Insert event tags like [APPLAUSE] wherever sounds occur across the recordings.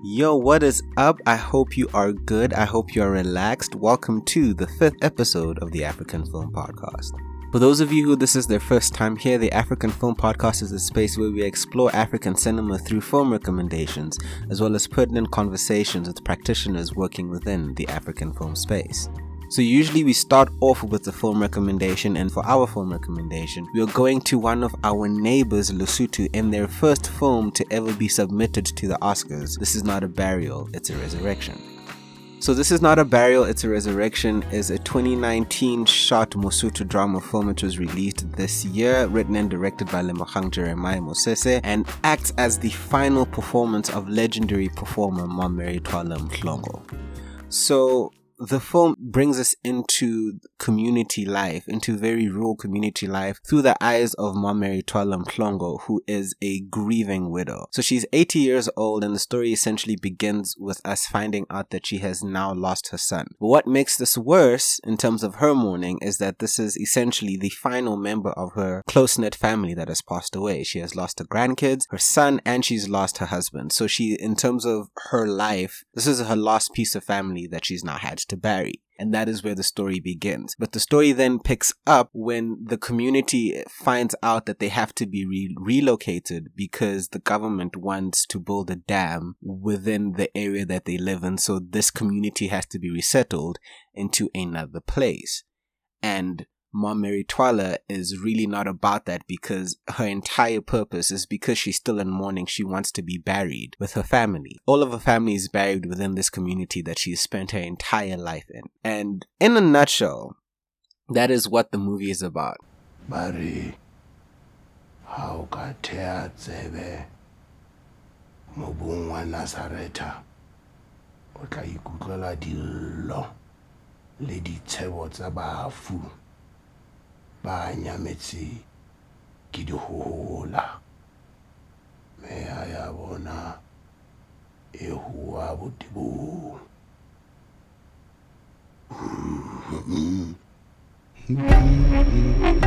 Yo, what is up? I hope you are good. I hope you are relaxed. Welcome to the fifth episode of the African Film Podcast. For those of you who this is their first time here, the African Film Podcast is a space where we explore African cinema through film recommendations, as well as pertinent conversations with practitioners working within the African film space. So usually we start off with the film recommendation and for our film recommendation, we are going to one of our neighbors, Lesotho, in their first film to ever be submitted to the Oscars. This is not a burial, it's a resurrection. So This Is Not a Burial, It's a Resurrection is a 2019 shot Mosotho drama film which was released this year, written and directed by Lemohang Jeremiah Mosese, and acts as the final performance of legendary performer Mameri Twala Mhlongo. So the film brings us into community life, into very rural community life through the eyes of Mameri Twala Mhlongo, who is a grieving widow. So she's 80 years old and the story essentially begins with us finding out that she has now lost her son. But what makes this worse in terms of her mourning is that this is essentially the final member of her close-knit family that has passed away. She has lost her grandkids, her son, and she's lost her husband. So she, in terms of her life, this is her last piece of family that she's now had to bury. And that is where the story begins. But the story then picks up when the community finds out that they have to be re- relocated because the government wants to build a dam within the area that they live in. So this community has to be resettled into another place. And Mameri Twala is really not about that because her entire purpose is because she's still in mourning, she wants to be buried with her family. All of her family is buried within this community that she's spent her entire life in. And in a nutshell, that is what the movie is about. Bari, how Nazareta le ba nyametse ke dihohola meya ya bona e hua botebong [LAUGHS]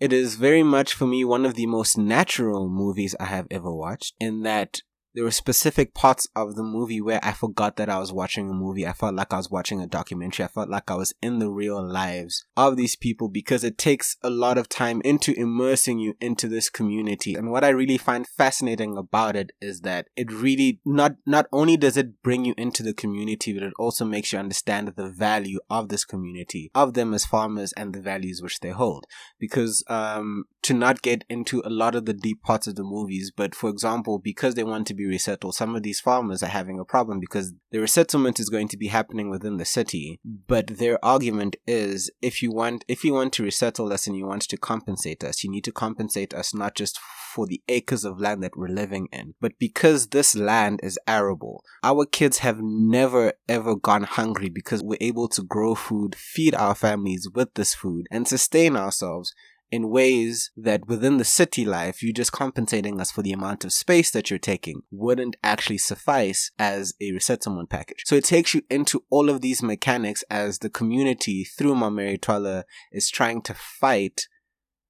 It is very much for me one of the most natural movies I have ever watched in that there were specific parts of the movie where I forgot that I was watching a movie. I felt like I was watching a documentary. I felt like I was in the real lives of these people because it takes a lot of time into immersing you into this community. And what I really find fascinating about it is that it really not, not only does it bring you into the community, but it also makes you understand the value of this community, of them as farmers and the values which they hold. Because, um, to not get into a lot of the deep parts of the movies, but for example, because they want to be resettled, some of these farmers are having a problem because the resettlement is going to be happening within the city. But their argument is if you want if you want to resettle us and you want to compensate us, you need to compensate us not just for the acres of land that we're living in, but because this land is arable. Our kids have never ever gone hungry because we're able to grow food, feed our families with this food, and sustain ourselves in ways that within the city life, you just compensating us for the amount of space that you're taking wouldn't actually suffice as a resettlement package. So it takes you into all of these mechanics as the community through Mameri Twala is trying to fight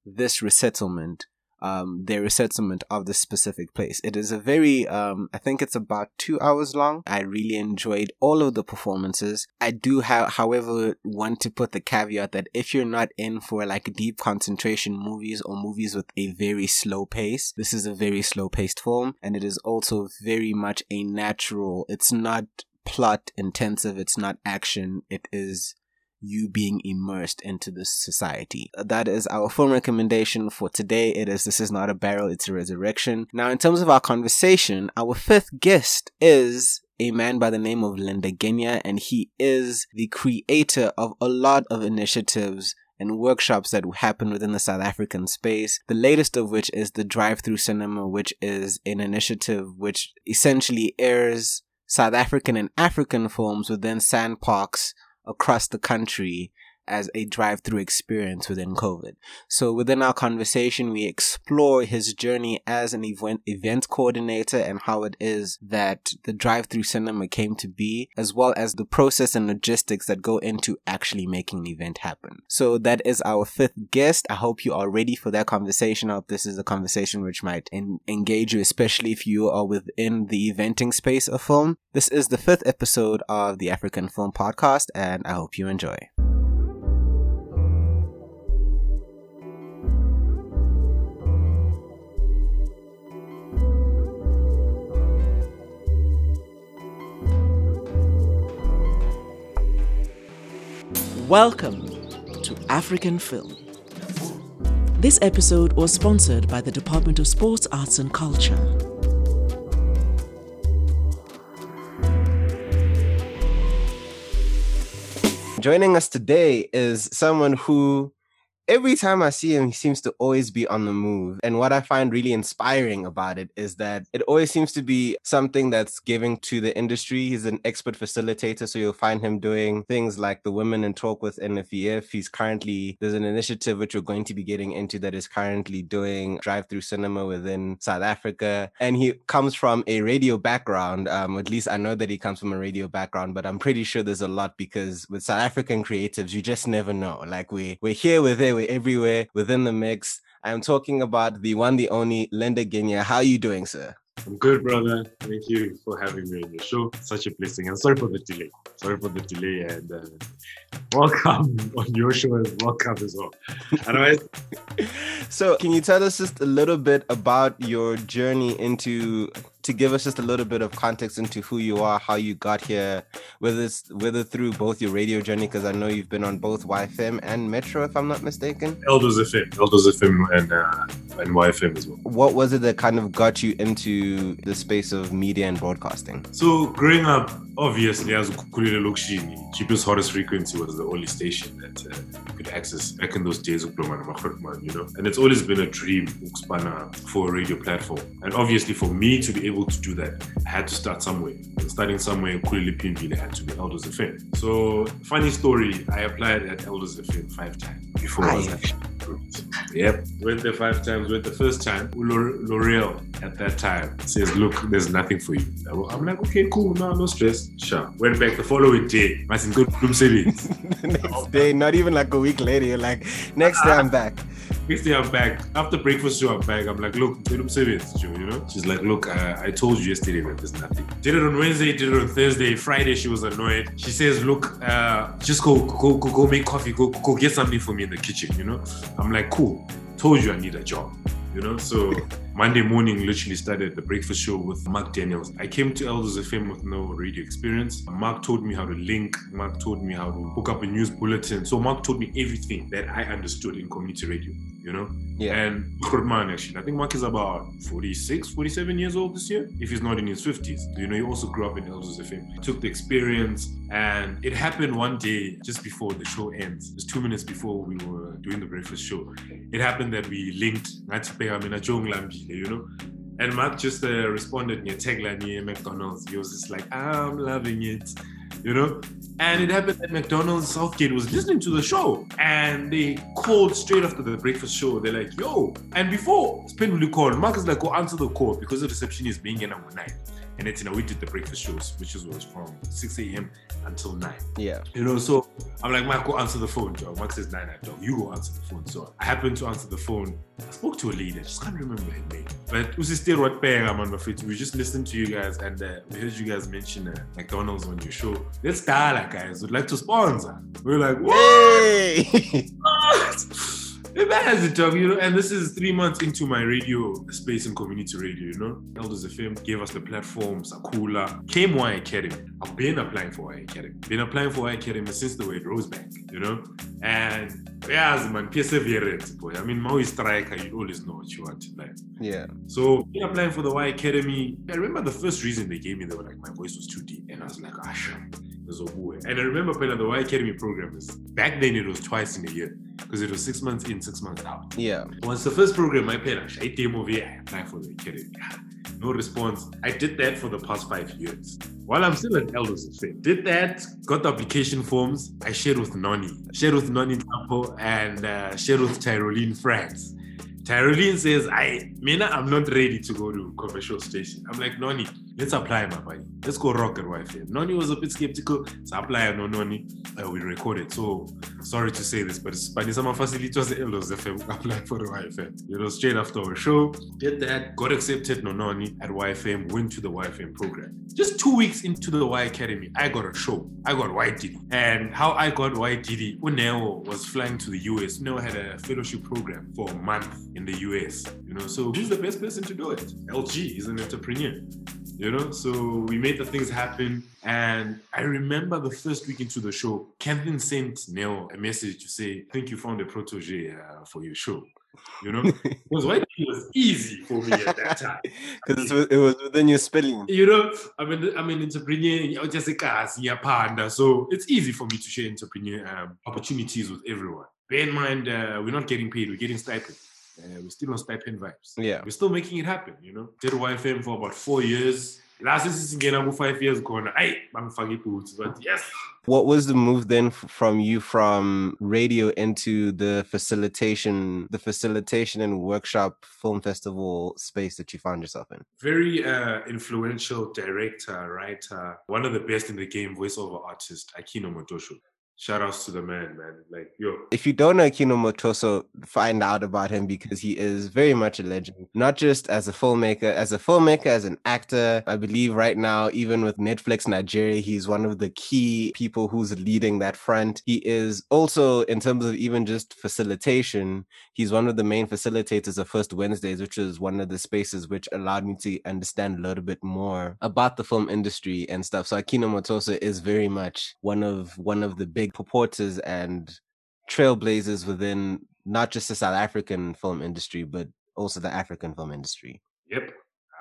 this resettlement um, their resettlement of this specific place. It is a very, um, I think it's about two hours long. I really enjoyed all of the performances. I do have, however, want to put the caveat that if you're not in for like deep concentration movies or movies with a very slow pace, this is a very slow paced film and it is also very much a natural, it's not plot intensive, it's not action, it is you being immersed into this society. That is our film recommendation for today. It is This Is Not a Burial, It's a Resurrection. Now, in terms of our conversation, our fifth guest is a man by the name of Linda Genya, and he is the creator of a lot of initiatives and workshops that happen within the South African space. The latest of which is the Drive Through Cinema, which is an initiative which essentially airs South African and African films within SANParks across the country as a drive through experience within COVID. So within our conversation, we explore his journey as an event, event coordinator and how it is that the drive through cinema came to be, as well as the process and logistics that go into actually making an event happen. So that is our fifth guest. I hope you are ready for that conversation. I hope this is a conversation which might en- engage you, especially if you are within the eventing space of film. This is the fifth episode of the African Film Podcast, and I hope you enjoy. Welcome to African Film. This episode was sponsored by the Department of Sports, Arts and Culture. Joining us today is someone who every time I see him, he seems to always be on the move. And what I find really inspiring about it is that it always seems to be something that's giving to the industry. He's an expert facilitator, so you'll find him doing things like the Women in Talk with NFVF. He's currently, there's an initiative which we're going to be getting into that is currently doing drive through cinema within South Africa. And he comes from a radio background. Um, at least I know that he comes from a radio background, but I'm pretty sure there's a lot because with South African creatives, you just never know. Like we, we're here, we're there, we're everywhere within the mix. I'm talking about the one, the only Linda Genya. How are you doing, sir? I'm good, brother. Thank you for having me on your show. Such a blessing. And sorry for the delay. Sorry for the delay. And uh, welcome [LAUGHS] on your show as welcome as well. Otherwise, [LAUGHS] so can you tell us just a little bit about your journey into to give us just a little bit of context into who you are, how you got here, whether it's whether through both your radio journey, because I know you've been on both YFM and Metro, if I'm not mistaken. Alex FM, Alex FM, and uh, and YFM as well. What was it that kind of got you into the space of media and broadcasting? So growing up, obviously, as Kulile Lokshini, cheapest hottest frequency was the only station that uh, you could access back in those days, you know. And it's always been a dream for a radio platform, and obviously for me to be able able to do that, I had to start somewhere. And starting somewhere, Kulili Pinville had to be Alex FM. So, funny story, I applied at Alex FM five times before I was actually Yep, went there five times. Went the first time. L'Oreal at that time says, "Look, there's nothing for you." I'm like, "Okay, cool, no, no stress." Sure. Went back the following day. I said, "Good room savings." next day, not even like a week later. You're like, "Next day, I'm ah. back." Next day I'm back. After breakfast show, I'm back. I'm like, look, I'm serious, you know? She's like, look, uh, I told you yesterday that there's nothing. Did it on Wednesday, did it on Thursday. Friday, she was annoyed. She says, look, uh, just go, go, go, go make coffee. Go, go get something for me in the kitchen, you know? I'm like, cool. Told you I need a job, you know? So Monday morning, literally started the breakfast show with Mark Daniels. I came to Alex FM with no radio experience. Mark told me how to link. Mark told me how to hook up a news bulletin. So Mark told me everything that I understood in community radio, you know? Yeah. And Kurman, actually, I think Mark is about 46, 47 years old this year, if he's not in his 50s. You know, he also grew up in Alex FM. He took the experience, and it happened one day just before the show ends, just two minutes before we were doing the breakfast show. It happened that we linked, you know. And Mark just uh, responded a tagline near McDonald's. He was just like, I'm loving it, you know. And it happened that McDonald's Southgate was listening to the show and they called straight after the breakfast show. They're like, yo. And before Spin will call, Mark is like, go answer the call because the reception is being in at night and it's you know we did the breakfast shows, which was from 6 a.m. until 9. Yeah. You know, so I'm like, go answer the phone, Joe. Mark says 9 at Joe. You go answer the phone. So I happened to answer the phone. I spoke to a lady, I just can't remember her name. But it was still what I'm on my feet. We just listened to you guys and uh, we heard you guys mention uh, McDonald's on your show. Let's dial, guys. We'd like to sponsor. We are like, what? [LAUGHS] Hey! Imagine, dog, you know, and this is three months into my radio space and community radio, you know. Elders of FM gave us the platform, Sakula, came Y Academy. I've been applying for Y Academy. Been applying for Y Academy since the way Rosebank, you know. And yeah, as man, perseverance, boy. I mean, Maui striker, you always know what you want in life. Yeah. So been applying for the Y Academy. I remember the first reason they gave me, they were like, my voice was too deep. And I was like, ah, sure. And I remember playing the Y Academy program. is Back then, it was twice in a year because it was six months in, six months out. Yeah. Once the first program my parents, I paid, I demo I applied for the academy. [SIGHS] No response. I did that for the past five years. While I'm still at Elders. Did that, got the application forms. I shared with Noni, shared with Noni Tampo, and uh, shared with Tyroline France. Tyroline says, I, Mina, I'm not ready to go to commercial station. I'm like, Noni, let's apply, my buddy. Let's go rock at YFM. Noni was a bit skeptical. So apply, no, Noni. Uh, we recorded. So sorry to say this, but Spanisama the Alex FM [LAUGHS] applied for the YFM. You know, straight after our show, did that, got accepted, no, Noni, at YFM, went to the YFM program. Just two weeks into the Y Academy, I got a show. I got YDD. And how I got YDD, Uneo was flying to the US. Uneo had a fellowship program for a month in the US. You know, so who's the best person to do it? LG is an entrepreneur. You know, so we made the things happen. And I remember the first week into the show, Kevin sent Neil a message to say, I think you found a protege uh, for your show. You know, [LAUGHS] because white was easy for me at that time. [LAUGHS] Because it was within your spelling. You know, I mean, I'm an entrepreneur, just a panda. So it's easy for me to share entrepreneur um, opportunities with everyone. Bear in mind, uh, we're not getting paid, we're getting stipend. Uh, we're still on stipend vibes. Yeah. We're still making it happen, you know. Did YFM for about four years. Last sisingena ku-five years khona ayi bangifake iboots but yes what was the move then from you from radio into the facilitation the facilitation and workshop film festival space that you found yourself in very uh, influential director writer one of the best in the game voiceover artist Akin Omotoso Shout outs to the man, man. Like, yo. If you don't know Akin Omotoso, find out about him because he is very much a legend. Not just as a filmmaker, as a filmmaker, as an actor. I believe right now, even with Netflix Nigeria, he's one of the key people who's leading that front. He is also, in terms of even just facilitation, he's one of the main facilitators of First Wednesdays, which is one of the spaces which allowed me to understand a little bit more about the film industry and stuff. So Akin Omotoso is very much one of one of the big purporters and trailblazers within not just the South African film industry, but also the African film industry. Yep,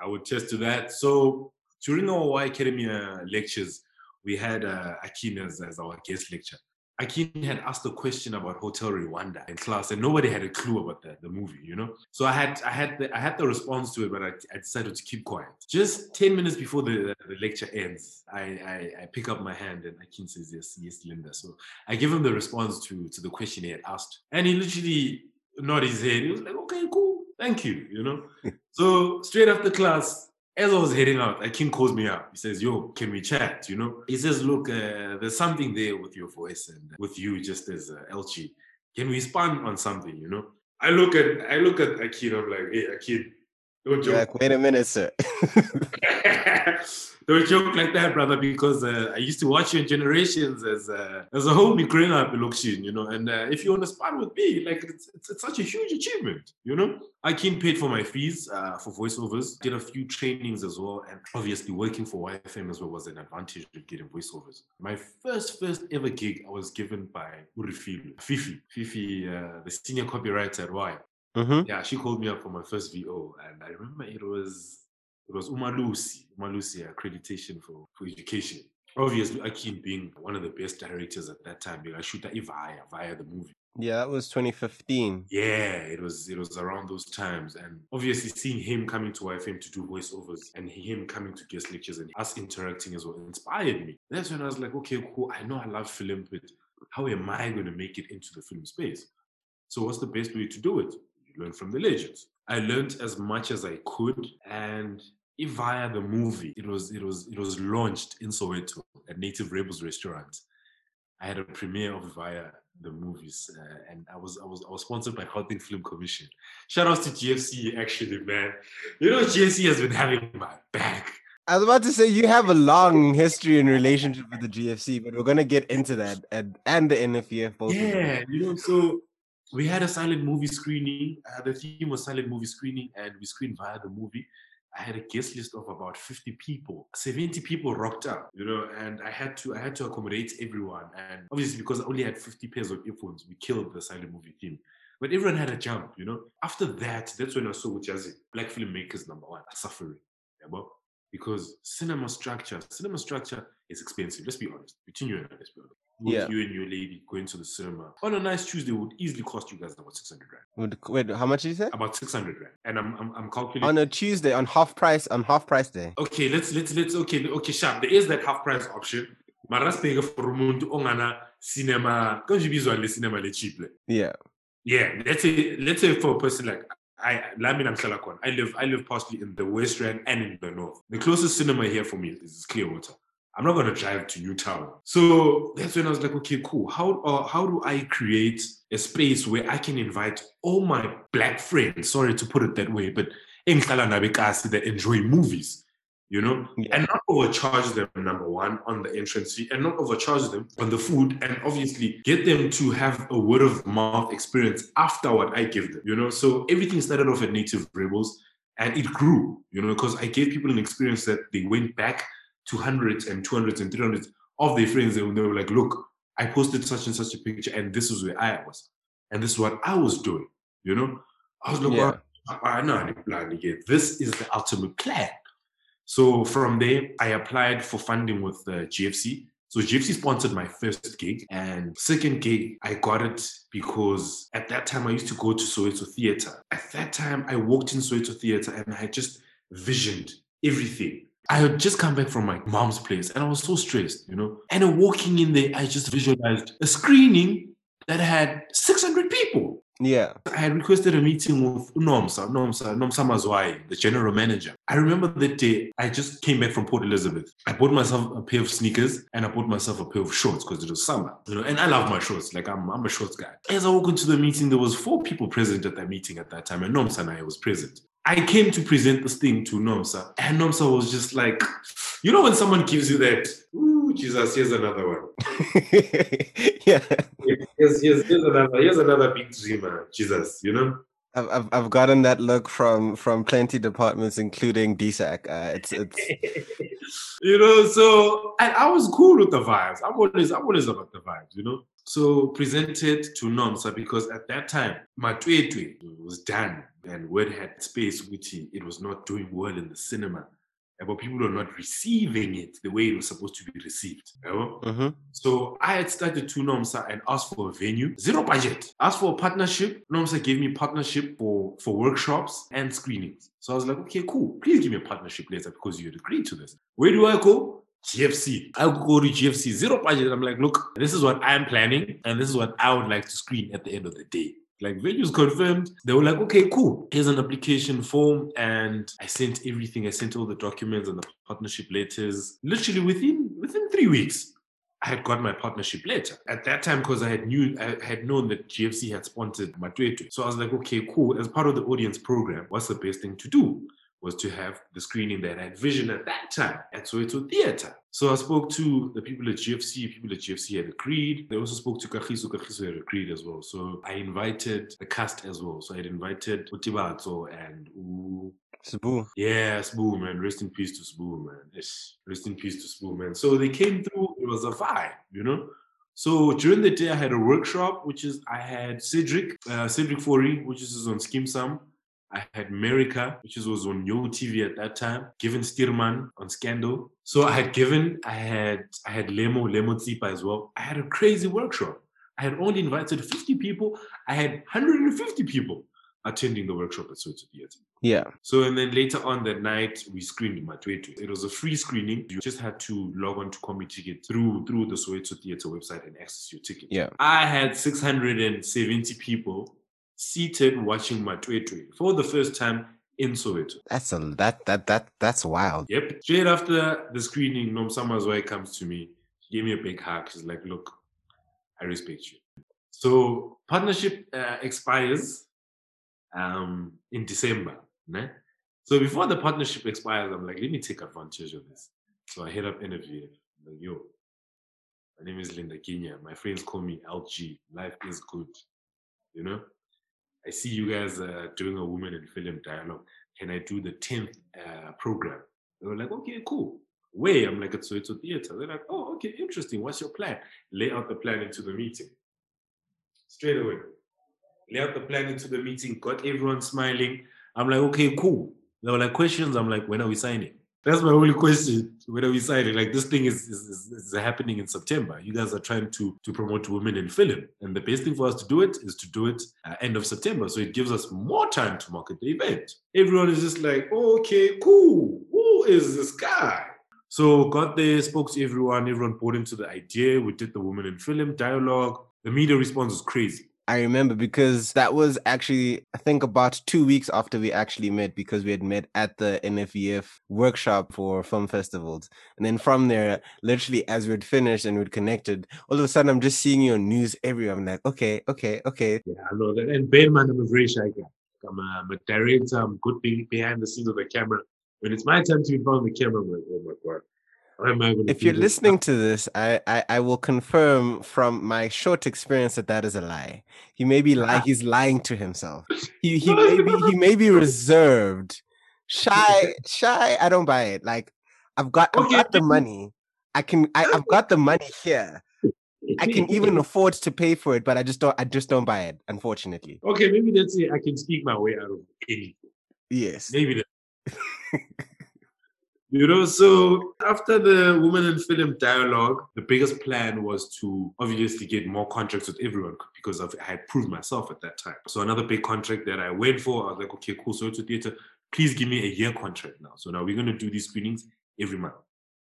I would attest to that. So during our Y Academia lectures, we had uh, as our guest lecture. Akin had asked a question about Hotel Rwanda in class, and nobody had a clue about the, the movie, you know. So I had I had the, I had the response to it, but I, I decided to keep quiet. Just ten minutes before the, the lecture ends, I, I, I pick up my hand and Akin says yes, yes, Linda. So I give him the response to to the question he had asked, and he literally nodded his head. He was like, "Okay, cool, thank you," you know. [LAUGHS] so straight after class, as I was heading out, Akin calls me up. He says, Yo, can we chat? You know, he says, Look, uh, there's something there with your voice and with you just as uh, LG. Can we spun on something? You know, I look at I look at Akin. I'm like, Hey, Akin, don't joke. Like, wait a minute, sir. [LAUGHS] [LAUGHS] Don't joke like that, brother, because uh, I used to watch you in Generations as uh, as a homie growing up in Lokshin, you know. And uh, if you want to spar with me, like it's, it's, it's, such a huge achievement, you know. I came paid for my fees uh, for voiceovers, did a few trainings as well, and obviously working for YFM as well was an advantage of getting voiceovers. My first first ever gig I was given by Urifilu, Fifi, Fifi, uh, the senior copywriter at Y. Mm-hmm. Yeah, she called me up for my first VO, and I remember it was it was Umalusi, Umalusi accreditation for, for education. Obviously, Akin being one of the best directors at that time, I shoot Vaya Vaya the movie. Yeah, that was 2015. Yeah, it was it was around those times, and obviously seeing him coming to YFM to do voiceovers and him coming to guest lectures and us interacting as well inspired me. That's when I was like, okay, cool. I know I love film, but how am I going to make it into the film space? So, what's the best way to do it? You learn from the legends. I learned as much as I could, and Vaya the movie, it was it was it was launched in Soweto at Native Rebels restaurant. I had a premiere of Vaya the movies, uh, and I was I was I was sponsored by Gauteng Film Commission. Shout outs to GFC, actually, man. You know GFC has been having my back. I was about to say you have a long history and relationship with the GFC, but we're gonna get into that and and the NFVF both. Yeah, you know, so we had a silent movie screening. Uh, the theme was silent movie screening, and we screened Vaya the movie. I had a guest list of about 50 people. 70 people rocked up, you know, and I had to I had to accommodate everyone. And obviously because I only had 50 pairs of earphones, we killed the silent movie theme. But everyone had a jump, you know. After that, that's when I saw as black filmmakers number one are suffering. Yeah, because cinema structure, cinema structure is expensive. Let's be honest. Between you and I, let's be honest. with Yeah. you and your lady going to the cinema on a nice Tuesday would easily cost you guys about 600 rand. Wait, wait, how much did you say? About 600 rand. And I'm, I'm, I'm calculating. On a Tuesday, on half price, on half price day. okay, let's, let's, let's, okay, okay, sharp. There is that half price option. Mara sibheke for umuntu ongana cinema, kanjibizwa le cinema le cheap le. Yeah. Yeah, let's say let's say for a person like I Lami Namshala Kwan, I live I live partially in the West Rand and in the North. The closest cinema here for me is Clearwater. I'm not gonna drive to Newtown. So that's when I was like, okay, cool. How uh, how do I create a space where I can invite all my black friends? Sorry to put it that way, but that enjoy movies, you know, Yeah. and not overcharge them number one on the entrance fee, and not overcharge them on the food, and obviously get them to have a word of mouth experience after what I give them, you know. So everything started off at Native Rebels, and it grew, you know, because I gave people an experience that they went back to hundreds and two hundreds and three hundreds of their friends, and they were like, "Look, I posted such and such a picture, and this is where I was, and this is what I was doing," you know. I was like, Yeah. "Well, I know plan again. This is the ultimate plan. So from there, I applied for funding with uh, the GFC. So GFC sponsored my first gig, and second gig I got it because at that time I used to go to Soweto Theatre. At that time, I walked in Soweto Theatre and I just visioned everything. I had just come back from my mom's place and I was so stressed, you know. And walking in there, I just visualized a screening that had 600 people. Yeah. I had requested a meeting with Nomsa, Nomsa, Nomsa Mazwai, the general manager. I remember that day, I just came back from Port Elizabeth. I bought myself a pair of sneakers and I bought myself a pair of shorts because it was summer. You know, and I love my shorts. Like I'm, I'm a shorts guy. As I walk into the meeting, there was four people present at that meeting at that time, and Nomsa and I was present. I came to present this thing to Nomsa, and Nomsa was just like, you know, when someone gives you that, ooh, Jesus, here's another one. [LAUGHS] yeah. Here's, here's, here's another, here's another big dreamer, Jesus, you know? I've, I've I've gotten that look from from plenty departments, including DSAC. Uh, it's it's [LAUGHS] you know, so and I was cool with the vibes. I'm always I'm always about the vibes, you know. So presented to Nomsa because at that time my tweet was done and word had space which it was not doing well in the cinema. But people were not receiving it the way it was supposed to be received. You know? Mhm. So I had started to Nomsa and asked for a venue, zero budget. Asked for a partnership. Nomsa gave me partnership for, for workshops and screenings. So I was like, okay, cool. Please give me a partnership later because you had agreed to this. Where do I go? GFC. I could go to GFC, zero budget. I'm like, look, this is what I'm planning, and this is what I would like to screen at the end of the day. Like venues confirmed. They were like, okay, cool. Here's an application form. And I sent everything. I sent all the documents and the partnership letters. Literally within within three weeks. I had got my partnership letter at that time because I had knew I had known that GFC had sponsored Matwetwe. So I was like, okay, cool. As part of the audience program, what's the best thing to do? Was to have the screening that I had vision at that time at Soweto Theatre. So I spoke to the people at GFC. People at GFC had agreed. They also spoke to Kagiso. Kagiso had agreed as well. So I invited the cast as well. So I had invited Utibato and U Sabu. yeah, Spoo, man. Rest in peace to Spoo, man. Ish. Rest in peace to Spoo, man. So they came through. It was a vibe, you know? So during the day, I had a workshop, which is I had Cedric, uh, Cedric Fourie, which is on Skeem Saam. I had America, which was on Yo TV at that time. Given Stuurman on Scandal. So I had given, I had I had Lemo, Lemo Tsipa as well. I had a crazy workshop. I had only invited 50 people. I had 150 people attending the workshop at Soweto Theatre. Yeah. So and then later on that night we screened Matwetwe. It was a free screening. You just had to log on to Computicket through through the Soweto Theatre website and access your ticket. Yeah. I had 670 people seated watching Matwetwe for the first time in Soweto. That's a that that that that's wild. Yep. Straight after the screening, Nomsa Mazwai comes to me. She gave me a big hug. She's like, look, I respect you. So partnership uh, expires um, in December. Ne? So before the partnership expires, I'm like, let me take advantage of this. So I hit up interview. I'm like, yo, my name is Linda Genya. My friends call me LG. Life is good. You know? I see you guys uh, doing a woman in film dialogue. Can I do the 10th uh, program? They were like, okay, cool. Way, I'm like, it's, it's Soweto Theatre. They're like, oh, okay, interesting. What's your plan? Lay out the plan into the meeting. Straight away. Lay out the plan into the meeting, got everyone smiling. I'm like, okay, cool. They were like, questions. I'm like, when are we signing? That's my only question. Whether we decided like this thing is, is, is, is happening in September. You guys are trying to to promote women in film, and the best thing for us to do it is to do it uh, end of September, so it gives us more time to market the event. Everyone is just like, okay, cool. Who is this guy? So got there, spoke to everyone. Everyone bought into the idea. We did the women in film dialogue. The media response was crazy. I remember because that was actually, I think, about two weeks after we actually met because we had met at the NFVF workshop for film festivals. And then from there, literally as we'd finished and we'd connected, all of a sudden I'm just seeing you on news everywhere. I'm like, okay, okay, okay. Yeah, I know that. And bear man, I'm a very shy guy. I'm a, I'm a director. I'm good behind the scenes of the camera. When it's my time to be in front of the camera, I'm like, oh my God if you're listening to this, I, I, I will confirm from my short experience that that is a lie. He may be lying. He's lying to himself. He he may be he may be reserved, shy shy. I don't buy it. Like I've got I've got the money. I can I, I've got the money here. I can even [LAUGHS] afford to pay for it, but I just don't I just don't buy it, unfortunately. Okay, maybe that's it. I can speak my way out of anything. Yes. Maybe that. [LAUGHS] You know, so after the Women in Film dialogue, the biggest plan was to obviously get more contracts with everyone because of, I had proved myself at that time. So another big contract that I went for, I was like, okay, cool. So to theater, please give me a year contract now. So now we're going to do these screenings every month.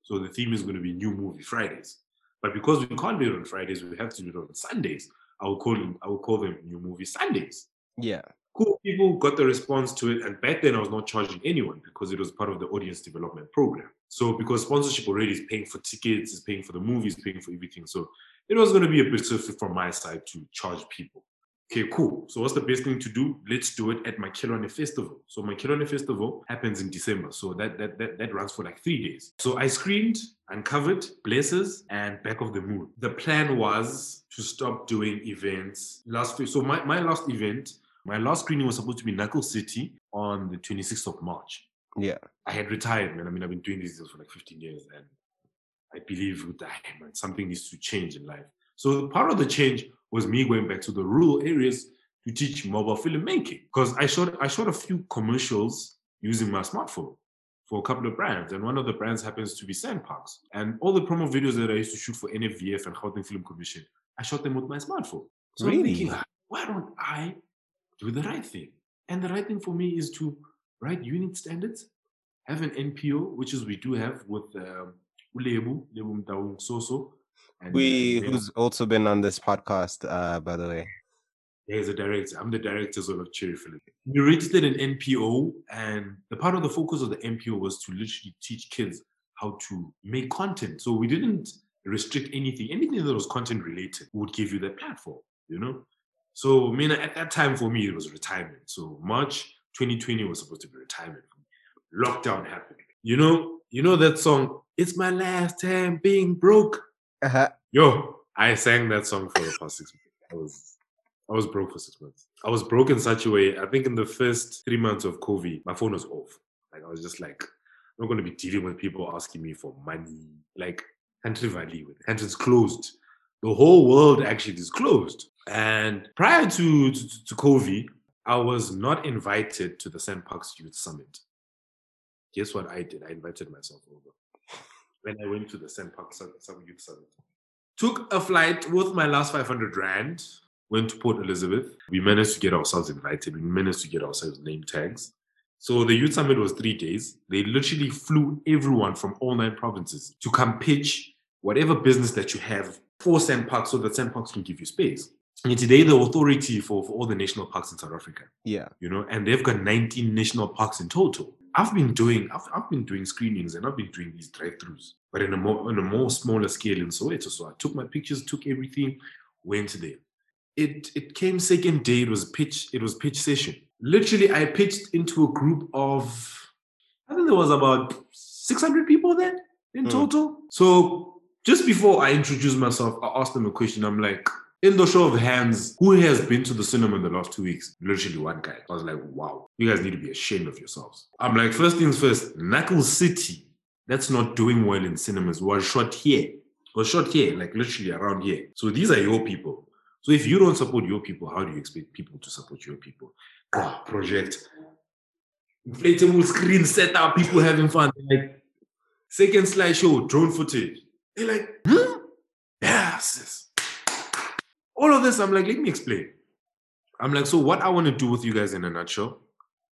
So the theme is going to be New Movie Fridays. But because we can't do it on Fridays, we have to do it on Sundays. I will call them, I will call them New Movie Sundays. Yeah cool people got the response to it. And back then, I was not charging anyone because it was part of the audience development program. So, because sponsorship already is paying for tickets, is paying for the movies, paying for everything. So, it was going to be a bit swift from my side to charge people. Okay, cool. So, what's the best thing to do? Let's do it at my Makhelwane Festival. So, Makhelwane Festival happens in December. So, that, that, that, that runs for like three days. So, I screened, uncovered Blessers, and Back of the Moon. The plan was to stop doing events last. So, my, my last event my last screening was supposed to be Knuckle City on the 26th of March. Yeah. I had retired, man. I mean, I've been doing this for like 15 years and I believe with that, ah, man, something needs to change in life. So part of the change was me going back to the rural areas to teach mobile filmmaking. Because I shot I shot a few commercials using my smartphone for a couple of brands. And one of the brands happens to be SANParks. And all the promo videos that I used to shoot for NFVF and Gauteng Film Commission, I shot them with my smartphone. So really? I'm thinking, why don't I do the right thing. And the right thing for me is to write unit standards, have an NPO, which is we do have with um, Ulebu, Lebu Mtaung Soso. And, we, uh, who's also been on this podcast, uh, by the way. Yeah, he's a director. I'm the director of Cherry Film. We registered an NPO, and the part of the focus of the NPO was to literally teach kids how to make content. So we didn't restrict anything. Anything that was content related would give you that platform, you know? So, I mean, at that time for me, it was retirement. So, March 2020 was supposed to be retirement. Lockdown happened. You know, you know that song, It's My Last Time Being Broke? Uh-huh. Yo, I sang that song for the past six months. I was I was broke for six months. I was broke in such a way. I think in the first three months of COVID, my phone was off. Like I was just like, I'm not going to be dealing with people asking me for money. Like country value, country's closed. The whole world actually is closed. And prior to, to, to COVID, I was not invited to the SANParks Youth Summit. Guess what I did? I invited myself over [LAUGHS] when I went to the SANParks Youth Summit. Took a flight with my last 500 Rand, went to Port Elizabeth. We managed to get ourselves invited. We managed to get ourselves name tags. So the Youth Summit was three days. They literally flew everyone from all nine provinces to come pitch whatever business that you have for SANParks so that SANParks can give you space. And today, the authority for, for all the national parks in South Africa. Yeah. You know, and they've got 19 national parks in total. I've been doing I've, I've been doing screenings and I've been doing these drive-throughs, but in a more on a more smaller scale in Soweto. So I took my pictures, took everything, went there. It it came second day. It was pitch. It was pitch session. Literally, I pitched into a group of I think there was about 600 people there in mm. total. So just before I introduced myself, I asked them a question. I'm like, in the show of hands, who has been to the cinema in the last two weeks? Literally one guy. I was like, wow, you guys need to be ashamed of yourselves. I'm like, first things first, Knuckle City, that's not doing well in cinemas, was shot here. Was shot here, like literally around here. So these are your people. So if you don't support your people, how do you expect people to support your people? Project inflatable screen set up, people having fun. Like second slideshow, drone footage. They're like, huh? yes. All of this, I'm like, let me explain. I'm like, so what I want to do with you guys in a nutshell,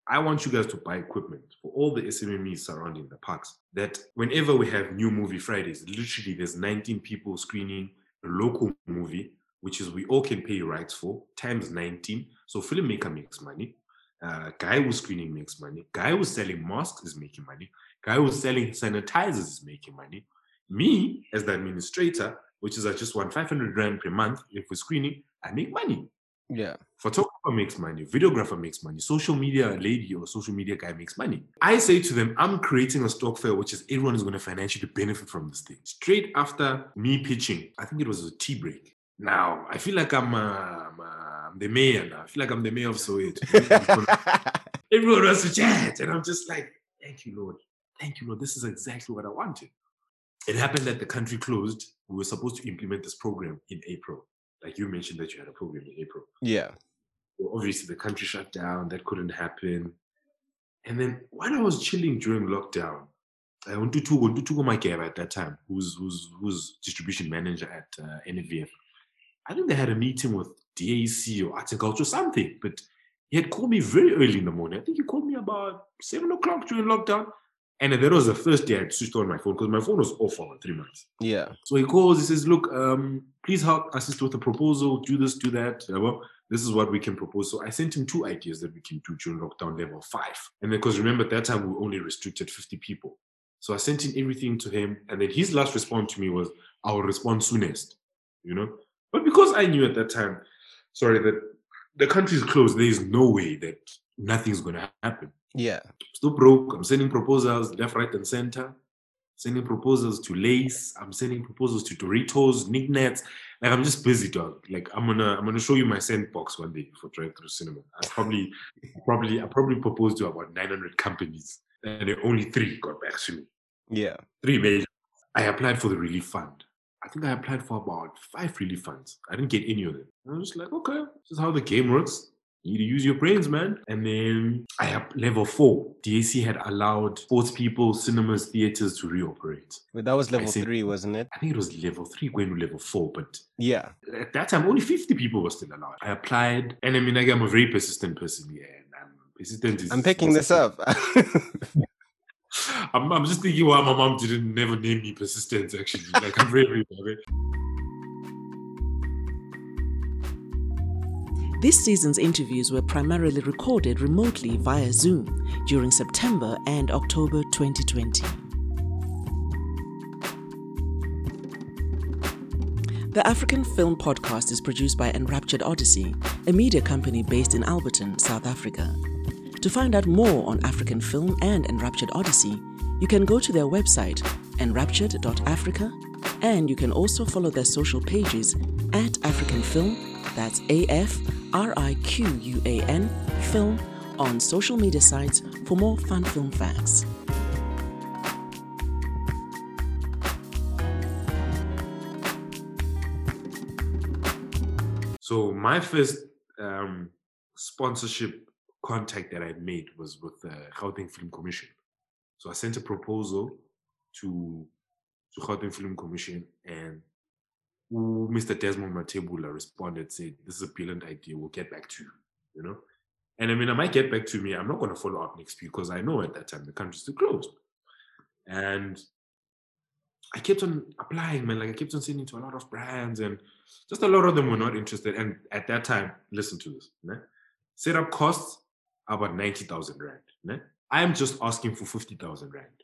I want you guys to buy equipment for all the SMMEs surrounding the parks. That whenever we have new movie Fridays, literally there's 19 people screening a local movie, which is we all can pay rights for, times 19. So filmmaker makes money. Uh, guy who's screening makes money. Guy who's selling masks is making money. Guy who's selling sanitizers is making money. Me, as the administrator, which is I just want 500 rand per month if we're screening, I make money. Yeah. Photographer makes money, videographer makes money, social media lady or social media guy makes money. I say to them, I'm creating a stock fair, which is everyone is going to financially benefit from this thing. Straight after me pitching, I think it was a tea break. Now, I feel like I'm, uh, I'm, uh, I'm the mayor now. I feel like I'm the mayor of Soweto. [LAUGHS] everyone wants to chat. And I'm just like, thank you, Lord. Thank you, Lord. This is exactly what I wanted. It happened that the country closed. We were supposed to implement this program in April like you mentioned that you had a program in April. Yeah. Obviously, the country shut down. That couldn't happen. And then while I was chilling during lockdown, I went to Tugo, to Tugo Makeba at that time, who's who's who's distribution manager at uh, NFVF. I think they had a meeting with DAC or Arts and Culture or something, but he had called me very early in the morning. I think he called me about seven o'clock during lockdown. And that was the first day I switched on my phone because my phone was off for three months. Yeah. So he calls, he says, Look, um, please help assist with a proposal, do this, do that. Well, this is what we can propose. So I sent him two ideas that we can do during lockdown level five. And then, because remember, at that time we only restricted 50 people. So I sent in everything to him. And then his last response to me was, I'll respond soonest, you know? But because I knew at that time, sorry, that the country is closed, there is no way that nothing's going to happen. Yeah. Still broke. I'm sending proposals left, right, and center. Sending proposals to Lace. I'm sending proposals to Doritos, Nik Naks. Like I'm just busy, dog. Like I'm gonna I'm gonna show you my sandbox one day for drive through cinema. I probably probably I probably proposed to about 900 companies, and only three got back to me. Yeah. Three major. I applied for the relief fund. I think I applied for about five relief funds. I didn't get any of them. I was just like, okay, this is how the game works. You need to use your brains, man. And then I have level four. DAC had allowed sports people, cinemas, theaters to reoperate. But that was level said- three, wasn't it? I think it was level three going to level four, but Yeah. at that time only 50 people were still allowed. I applied, and I mean, like, I'm a very persistent person, yeah. And I'm persistent. Is, I'm picking this up. [LAUGHS] I'm, I'm just thinking why my mom didn't never name me persistent. Actually, like I'm very, very, This season's interviews were primarily recorded remotely via Zoom during September and October 2020. The African Film Podcast is produced by Enraptured Odyssey, a media company based in Alberton, South Africa. To find out more on African film and Enraptured Odyssey, you can go to their website, enraptured.africa, and you can also follow their social pages at Afriquan Film, that's A F R I Q U A N, film, on social media sites for more fun film facts. So my first um, sponsorship contact that I made was with the Gauteng Film Commission. So I sent a proposal to to Gauteng Film Commission, and Mr. Desmond Matebula responded, said, "This is a brilliant idea. We'll get back to you." You know, and I mean, I might get back to me. I'm not going to follow up next week because I know at that time the country's still closed, and I kept on applying, man. Like I kept on sending to a lot of brands, and just a lot of them were not interested. And at that time, listen to this: né? setup costs about ninety thousand rand. né? I am just asking for fifty thousand rand,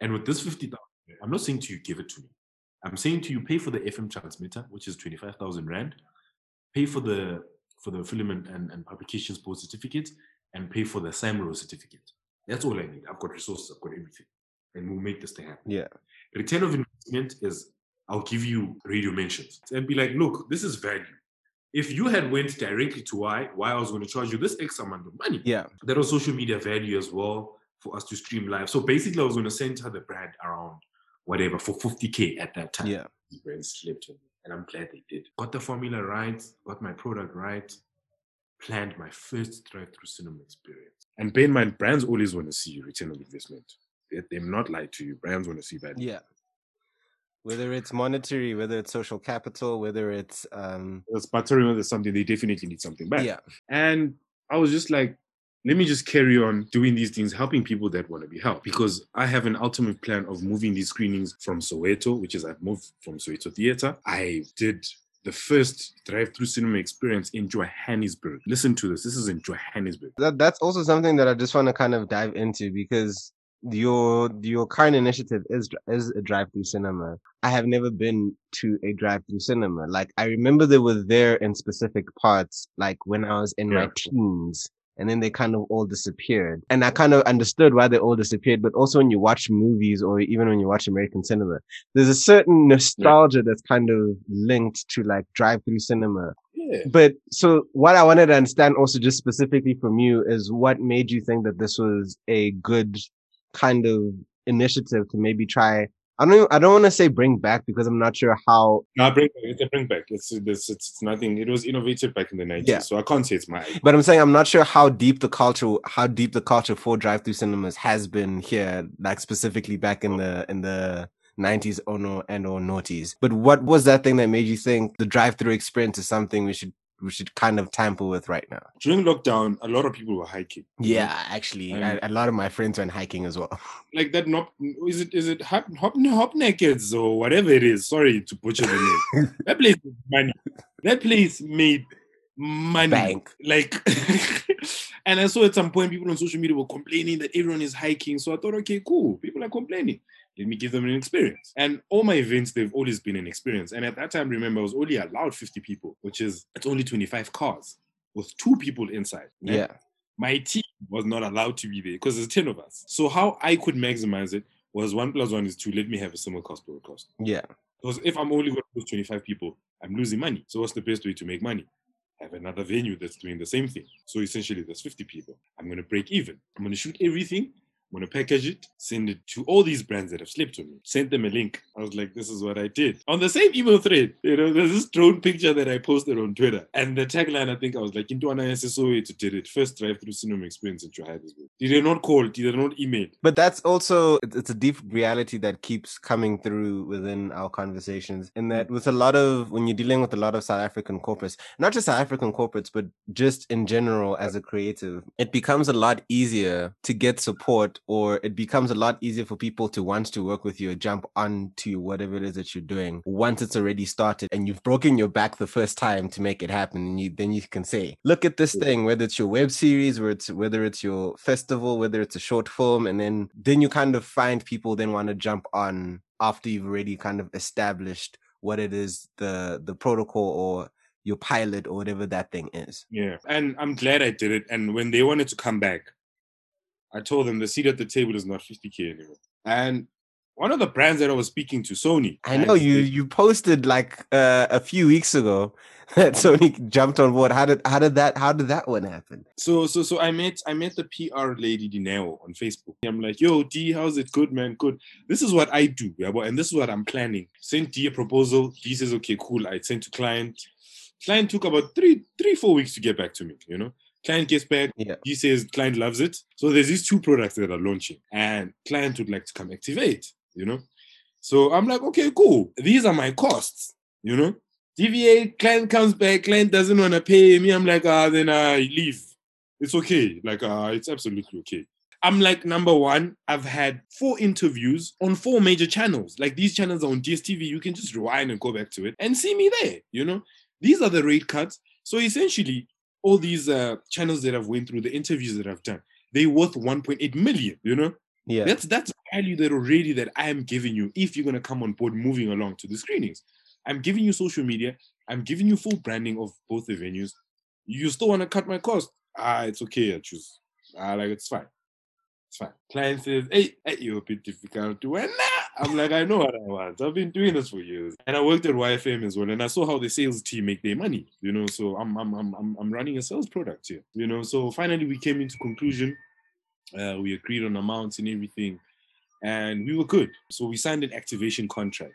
and with this fifty thousand, I'm not saying to you give it to me. I'm saying to you pay for the FM transmitter, which is twenty five thousand rand, pay for the for the film and, and, and publication board certificate, and pay for the SAMRO certificate. That's all I need. I've got resources, I've got everything, and we'll make this thing happen yeah. return of investment is I'll give you radio mentions and be like, look, this is value. If you had went directly to why, why I was going to charge you this X amount of money, Yeah. there was social media value as well for us to stream live. So basically, I was going to send her the brand around whatever for 50k at that time. Yeah. These brands slipped on me, and I'm glad they did. Got the formula right, got my product right, planned my first drive-through cinema experience. And bear in mind, brands always want to see return on investment. They, they're not lie to you. Brands want to see that. Yeah. Whether it's monetary, whether it's social capital, whether it's um It's buttering there's something they definitely need something back. yeah. And I was just like, let me just carry on doing these things, helping people that want to be helped. Because I have an ultimate plan of moving these screenings from Soweto, which is I've moved from Soweto Theatre. I did the first drive-through cinema experience in Johannesburg. Listen to this. This is in Johannesburg. That that's also something that I just want to kind of dive into because your your current initiative is is a drive through cinema. I have never been to a drive through cinema. Like I remember they were there in specific parts, like when I was in my teens. And then they kind of all disappeared. And I kind of understood why they all disappeared. But also when you watch movies or even when you watch American cinema, there's a certain nostalgia that's kind of linked to like drive through cinema Yeah. but so what I wanted to understand also just specifically from you is what made you think that this was a good kind of initiative to maybe try I don't I don't want to say bring back because I'm not sure how No, bring back. It's a bring back. It's, it's it's nothing. It was innovative back in the 90s. Yeah. So I can't say it's my idea. but I'm saying I'm not sure how deep the culture how deep the culture for drive through cinemas has been here like specifically back in the in the 90s or no and or noughties. But what was that thing that made you think the drive through experience is something we should we should kind of tamper with right now? During lockdown, a lot of people were hiking. know? Yeah, actually, Um, a, a lot of my friends went hiking as well. [LAUGHS] like that not is it is it hop hop, hop nakeds or whatever it is sorry to butcher the name [LAUGHS] that place money that place made money Bank. like [LAUGHS] and i saw at some point people on social media were complaining that everyone is hiking so i thought okay cool people are complaining let me give them an experience and all my events they've always been an experience and at that time remember i was only allowed 50 people which is it's only 25 cars with two people inside né? Yeah. my team was not allowed to be there because there's 10 of us. So how I could maximize it was one plus one is two. Let me have a similar cost per cost. Yeah. Because if I'm only going to lose 25 people, I'm losing money. So what's the best way to make money? Have another venue that's doing the same thing. So essentially there's 50 people. I'm going to break even. I'm going to shoot everything. I'm to package it, send it to all these brands that have slept on me. Sent them a link. I was like, this is what I did. On the same email thread, you know, there's this drone picture that I posted on Twitter. And the tagline, I think I was like, into an ISSOA to did it. First drive-through cinema experience in Johannesburg. Did they not call? Did they not email? But that's also it's it's a deep reality that keeps coming through within our conversations. In that, mm. with a lot of when you're dealing with a lot of South African corporates, not just South African corporates, but just in general as a creative, it becomes a lot easier to get support, or it becomes a lot easier for people to want to work with you, or jump onto whatever it is that you're doing once it's already started and you've broken your back the first time to make it happen. And you then you can say, look at this thing, whether it's your web series, whether it's whether it's your festival, whether it's a short film, and then then you kind of find people then want to jump on after you've already kind of established what it is the the protocol or your pilot or whatever that thing is. Yeah. And I'm glad I did it. And when they wanted to come back, I told them the seat at the table is not 50K anymore. And one of the brands that I was speaking to, Sony. I know you you posted like uh, a few weeks ago [LAUGHS] that Sony jumped on board. How did how did that how did that one happen? So so so I met I met the PR lady Dineo on Facebook. I'm like, yo, D, how's it? Good, man, good. This is what I do, yeah, and this is what I'm planning. Sent D a proposal. D says, okay, cool. I sent to client. Client took about three, three, four weeks to get back to me, you know. Client gets back, Yeah. he says client loves it. So there's these two products that are launching, and client would like to come activate, you know. So I'm like, okay, cool. These are my costs, you know. DVA client comes back, client doesn't want to pay me. I'm like, ah, then I leave. It's okay. Like, uh, it's absolutely okay. I'm like, number one, I've had four interviews on four major channels. Like these channels are on DSTV. You can just rewind and go back to it and see me there. You know, these are the rate cuts. So essentially, all these uh, channels that I've went through, the interviews that I've done, they worth 1.8 million. You know, Yeah. that's that's value that already that I am giving you if you're gonna come on board moving along to the screenings. I'm giving you social media, I'm giving you full branding of both the venues. You still want to cut my cost? Ah, it's okay, I choose. Ah, like it's fine. It's fine. Client says, hey, hey, you're a bit difficult to win. Nah. I'm like, I know what I want. I've been doing this for years. And I worked at YFM as well. And I saw how the sales team make their money. You know, so I'm I'm I'm I'm, running a sales product here. You know, so finally we came into conclusion. Uh, we agreed on amounts and everything, and we were good. So we signed an activation contract.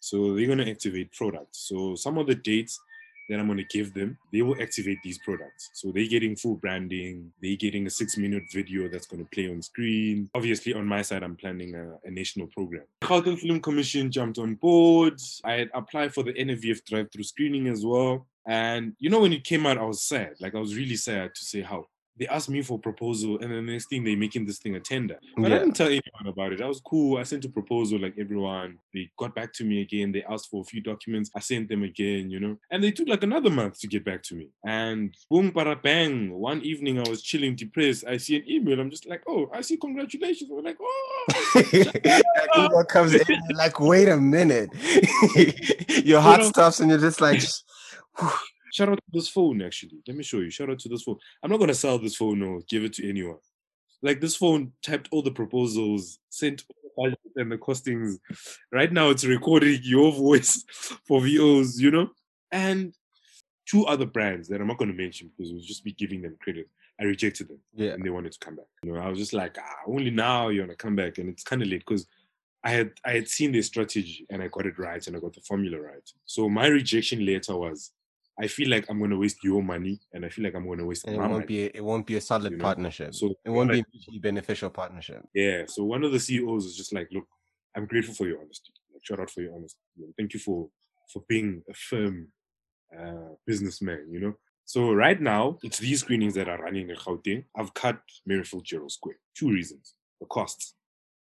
So they're gonna activate products. So some of the dates that I'm going to give them, they will activate these products. So they're getting full branding, they're getting a six minute video that's going to play on screen. Obviously, on my side, I'm planning a, a national program. Gauteng Film Commission jumped on board. I had applied for the NFVF drive through screening as well. And you know, when it came out, I was sad. Like, I was really sad to say how they asked me for proposal, and then the next thing they're making this thing a tender. But Yeah. I didn't tell anyone about it. That was cool. I sent a proposal like everyone. They got back to me again. They asked for a few documents. I sent them again, you know. And they took like another month to get back to me. And boom, para bang. One evening I was chilling, depressed. I see an email. I'm just like, oh, I see congratulations. I'm like, oh. [LAUGHS] email comes in [LAUGHS] like, wait a minute. [LAUGHS] Your heart know- stops and you're just like, Shout out to this phone, actually. Let me show you. Shout out to this phone. I'm not gonna sell this phone or give it to anyone. Like this phone typed all the proposals, sent all the budget and the costings. Right now it's recording your voice [LAUGHS] for VOs, you know? And two other brands that I'm not gonna mention because it would just be giving them credit. I rejected them yeah. and they wanted to come back. You know, I was just like, ah, only now you wanna come back, and it's kind of late because I had I had seen their strategy and I got it right and I got the formula right. So my rejection letter was, I feel like I'm gonna waste your money and I feel like I'm gonna waste And it my won't money. be it won't be a solid You know, partnership. So it won't be a like, beneficial partnership. yeah. So one of the CEOs is just like, look, I'm grateful for your honesty. Like, shout out for your honesty. Thank you for for being a firm uh, businessman. You know. So right now, it's these screenings that are running in Gauteng. I've cut Mary Fitzgerald Square. Two reasons: the costs.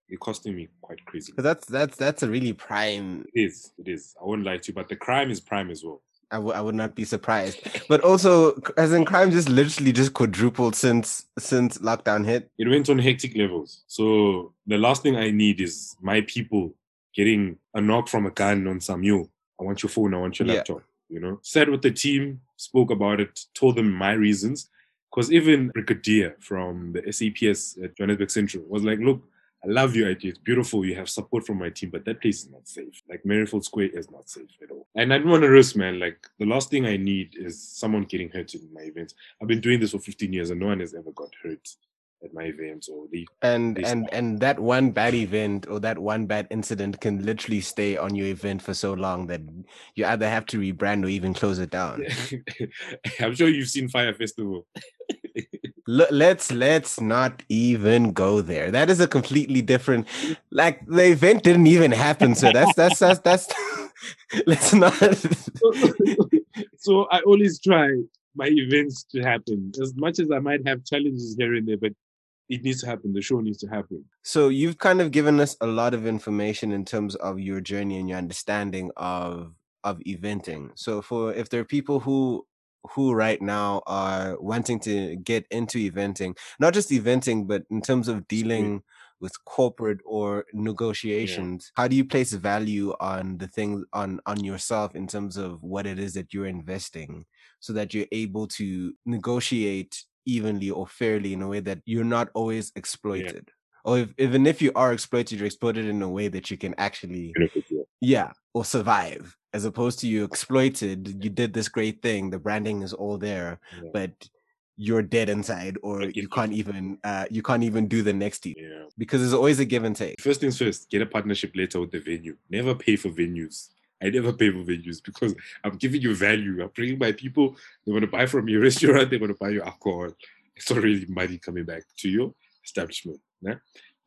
They're costing me quite crazy. Because that's that's that's a really prime. It is. It is. I won't lie to you, but the crime is prime as well. I would I would not be surprised. But also, as in crime, just literally just quadrupled since since lockdown hit. It went on hectic levels. So the last thing I need is my people getting a knock from a gun on some yo. I want your phone. I want your Yeah. laptop. You know, sat with the team, spoke about it, told them my reasons. Because even Brigadier from the SAPS at Johannesburg Central was like, look, I love your idea. It's beautiful. You have support from my team, but that place is not safe. Like Merrifield Square is not safe at all. And I don't want to risk, man. Like the last thing I need is someone getting hurt in my events. I've been doing this for 15 years and no one has ever got hurt at my events or they And They and and that one bad event or that one bad incident can literally stay on your event for so long that you either have to rebrand or even close it down. [LAUGHS] I'm sure you've seen Fyre Festival. [LAUGHS] Let's let's not even go there. That is a completely different. Like the event didn't even happen, so that's that's that's that's. [LAUGHS] let's not. [LAUGHS] so I always try my events to happen. As much as I might have challenges here and there, but it needs to happen. The show needs to happen. So you've kind of given us a lot of information in terms of your journey and your understanding of of eventing. So for if there are people who who right now are wanting to get into eventing, not just eventing, but in terms of dealing with corporate or negotiations, how do you place value on the things on on yourself in terms of what it is that you're investing so that you're able to negotiate evenly or fairly in a way that you're not always exploited? Or if, even if you are exploited, you're exploited in a way that you can actually yeah. or survive, as opposed to you exploited. You did this great thing, the branding is all there, Yeah. but you're dead inside, or you can't even uh you can't even do the next deal Yeah. because there's always a give and take. First things first, get a partnership letter with the venue. Never pay for venues. I never pay for venues because I'm giving you value. I'm bringing my people. They want to buy from your [LAUGHS] restaurant. They want to buy your alcohol. It's already money coming back to your establishment. Yeah?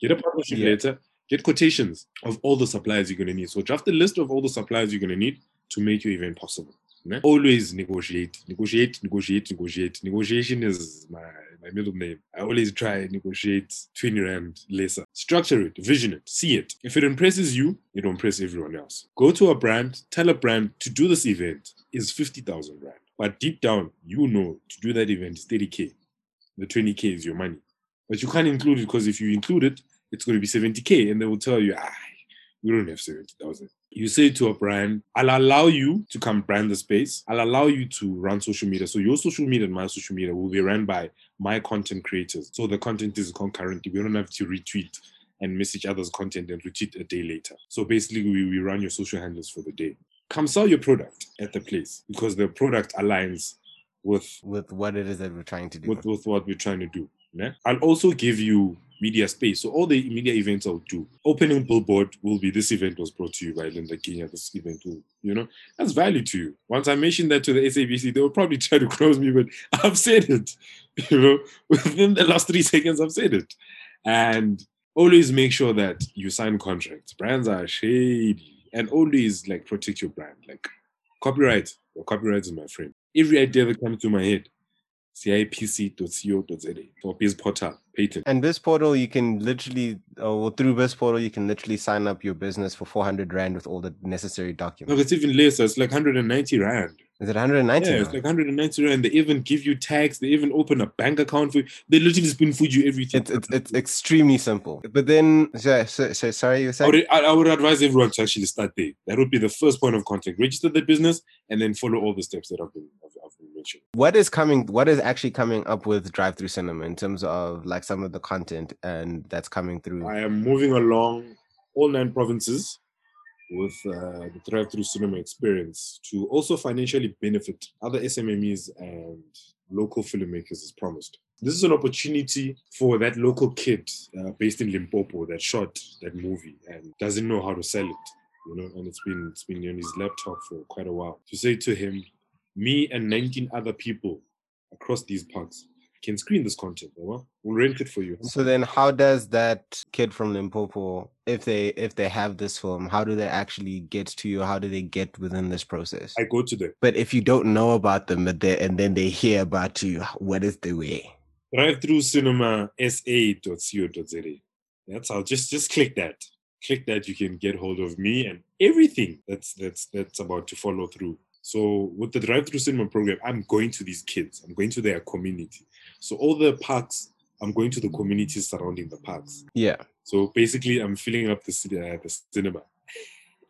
Get a partnership Yeah. letter. Get quotations of all the suppliers you're going to need. So draft a list of all the suppliers you're going to need to make your event possible. yeah? Always negotiate, negotiate, negotiate, negotiate. Negotiation is my, my middle name. I always try and negotiate 20 rand lesser. Structure it, vision it, see it. If it impresses you, it'll impress everyone else. Go to a brand, tell a brand to do this event is 50,000 rand. But deep down, you know to do that event is 30k. The 20k is your money. But you can't include it because if you include it, it's going to be 70k and they will tell you, ah, we don't have 70,000. You say to a brand, I'll allow you to come brand the space. I'll allow you to run social media. So your social media and my social media will be run by my content creators. So the content is concurrently. We don't have to retweet and miss each other's content and retweet a day later. So basically, we, we run your social handles for the day. Come sell your product at the place because the product aligns with with what it is that we're trying to do. with, with what we're trying to do. Yeah? I'll also give you media space. So all the media events I'll do, opening billboard will be this event was brought to you by Linda Genya. This event will, you know, that's value to you. Once I mentioned that to the SABC, they will probably [LAUGHS] try to close me, but I've said it. [LAUGHS] You know, within the last three seconds, I've said it. And always make sure that you sign contracts. Brands are shady. And always like protect your brand. Like copyright. Your copyright is my friend. Every idea that comes to my head, cipc.co.za for BizPortal patent. And BizPortal, you can literally, uh, or through BizPortal, you can literally sign up your business for 400 Rand with all the necessary documents. No, it's even less. It's like 190 Rand. Is it 190? Yeah, it's like 190 Rand. They even give you tax. They even open a bank account for you. They literally spoon food you everything. It's, it's, it's extremely simple. But then, so, so, so sorry, you were I would, I would advise everyone to actually start there. That would be the first point of contact. Register the business and then follow all the steps that I've been, What is coming what is actually coming up with drive through cinema in terms of like some of the content and that's coming through I am moving along all nine provinces with uh, the drive-through cinema experience to also financially benefit other SMMEs and local filmmakers as promised. This is an opportunity for that local kid uh, based in Limpopo that shot that movie and doesn't know how to sell it, you know, and it's been it's been on his laptop for quite a while. To say to him, me and 19 other people across these parks can screen this content. We'll rent it for you. so then how does that kid from limpopo if they if they have this film how do they actually get to you how do they get within this process I go to them. but if you don't know about them and then they hear about you what is the way drive through cinema sa.co.za. That's how just just click that. Click that you can get hold of me and everything that's that's that's about to follow through. So with the drive through cinema program, I'm going to these kids, I'm going to their community. So all the parks, I'm going to the communities surrounding the parks. yeah So basically I'm filling up the uh, the cinema.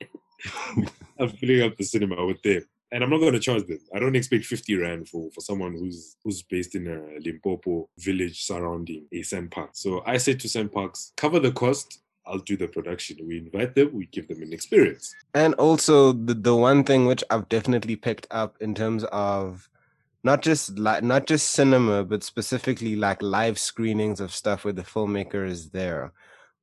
[LAUGHS] I'm filling up the cinema with them. And I'm not going to charge them. I don't expect 50 rand for, for someone who's who's based in a Limpopo village surrounding a Sand Park. So I said to SANParks, cover the cost. I'll do the production. We invite them. We give them an experience. And also the, the one thing which I've definitely picked up in terms of not just like not just cinema, but specifically like live screenings of stuff where the filmmaker is there.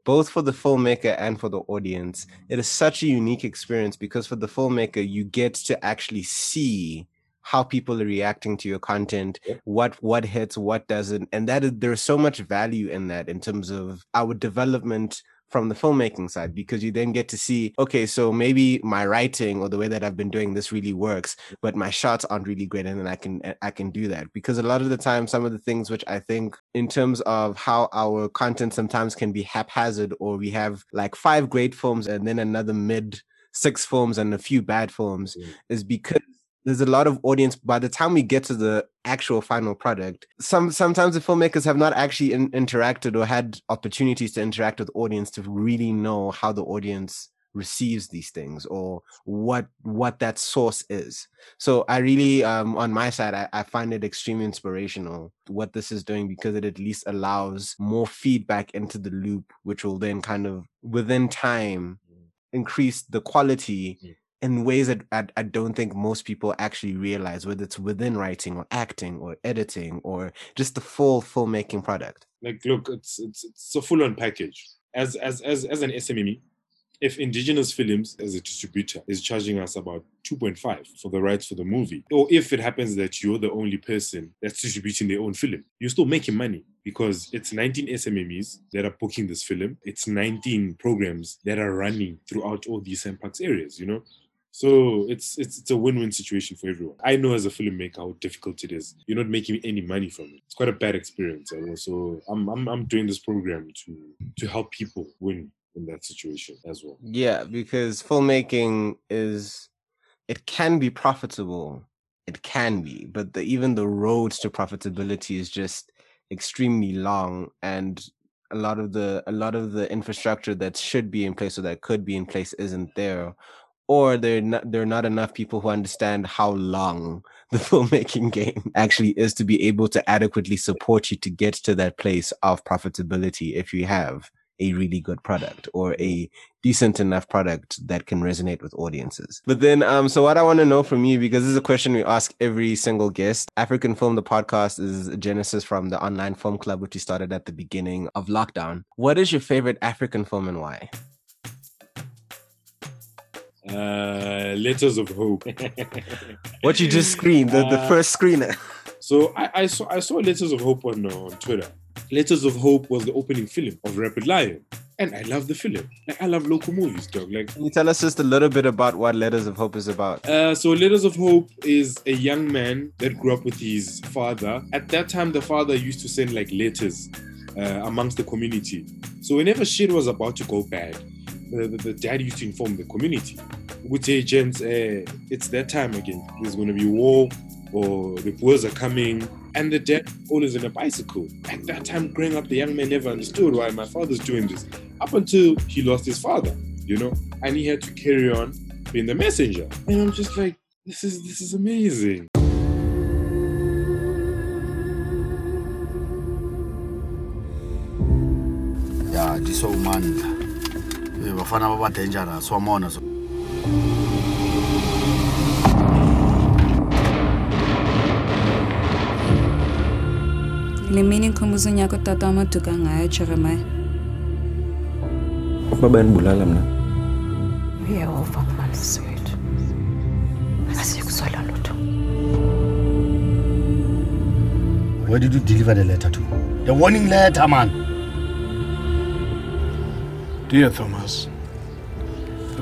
Both for the filmmaker and for the audience, it is such a unique experience because for the filmmaker, you get to actually see how people are reacting to your content, what what hits, what doesn't, and that is there's so much value in that in terms of our development from the filmmaking side because you then get to see okay so maybe my writing or the way that i've been doing this really works but my shots aren't really great and then i can i can do that because a lot of the time some of the things which i think in terms of how our content sometimes can be haphazard or we have like five great films and then another mid six films and a few bad films Mm. is because there's a lot of audience by the time we get to the actual final product some sometimes the filmmakers have not actually in, interacted or had opportunities to interact with audience to really know how the audience receives these things or what what that source is so i really um on my side I, I find it extremely inspirational what this is doing because it at least allows more feedback into the loop which will then kind of within time increase the quality Mm. In ways that I, I don't think most people actually realize, whether it's within writing or acting or editing or just the full filmmaking product. Like, look, it's it's it's a full-on package. As as as as an SME, if Indigenous Films as a distributor is charging us about 2.5 for the rights for the movie, or if it happens that you're the only person that's distributing their own film, you're still making money because it's 19 SMMEs that are booking this film. It's 19 programs that are running throughout all these Parks areas, you know? So it's it's it's a win-win situation for everyone. I know as a filmmaker how difficult it is. You're not making any money from it. It's quite a bad experience. So I'm I'm I'm doing this program to to help people win in that situation as well. Yeah, because filmmaking is it can be profitable. It can be, but the, even the road to profitability is just extremely long and a lot of the a lot of the infrastructure that should be in place or that could be in place isn't there or there not there are not enough people who understand how long the [LAUGHS] filmmaking game actually is to be able to adequately support you to get to that place of profitability if you have a really good product or a decent enough product that can resonate with audiences. But then, um, so what I want to know from you, because this is a question we ask every single guest, Afriquan Film, the podcast is a genesis from the online film club, which we started at the beginning of lockdown. What is your favorite African film and why? Uh, Letters of Hope. [LAUGHS] what you just screened, the, the Uh, first screener. So I, I saw I saw Letters of Hope on uh, on Twitter. Letters of Hope was the opening film of Rapid Lion, and I love the film. Like I love local movies, dog. Like Can you tell us just a little bit about what Letters of Hope is about? Uh, so Letters of Hope is a young man that grew up with his father. At that time, the father used to send like letters uh, amongst the community. So whenever shit was about to go bad, the, the, dad used to inform the community. Would say, gents, uh, it's that time again. There's going to be war, or the Boers are coming. And the dad always on a bicycle. At that time, growing up, the young man never understood why my father's doing this. Up until he lost his father, you know, and he had to carry on being the messenger. And I'm just like, this is this is amazing. ya diso umandla Eh, bafana baba dangerous wa mona so. Le mini ngikhumbuzwa unyaka utata wamaduka ngayo jeremiah. Ukuba bayandibulala mna. Uyehova ngumandisi wethu asiyikuswela lutho. Where did you deliver the letter to the warning letter man. Dear Thomas,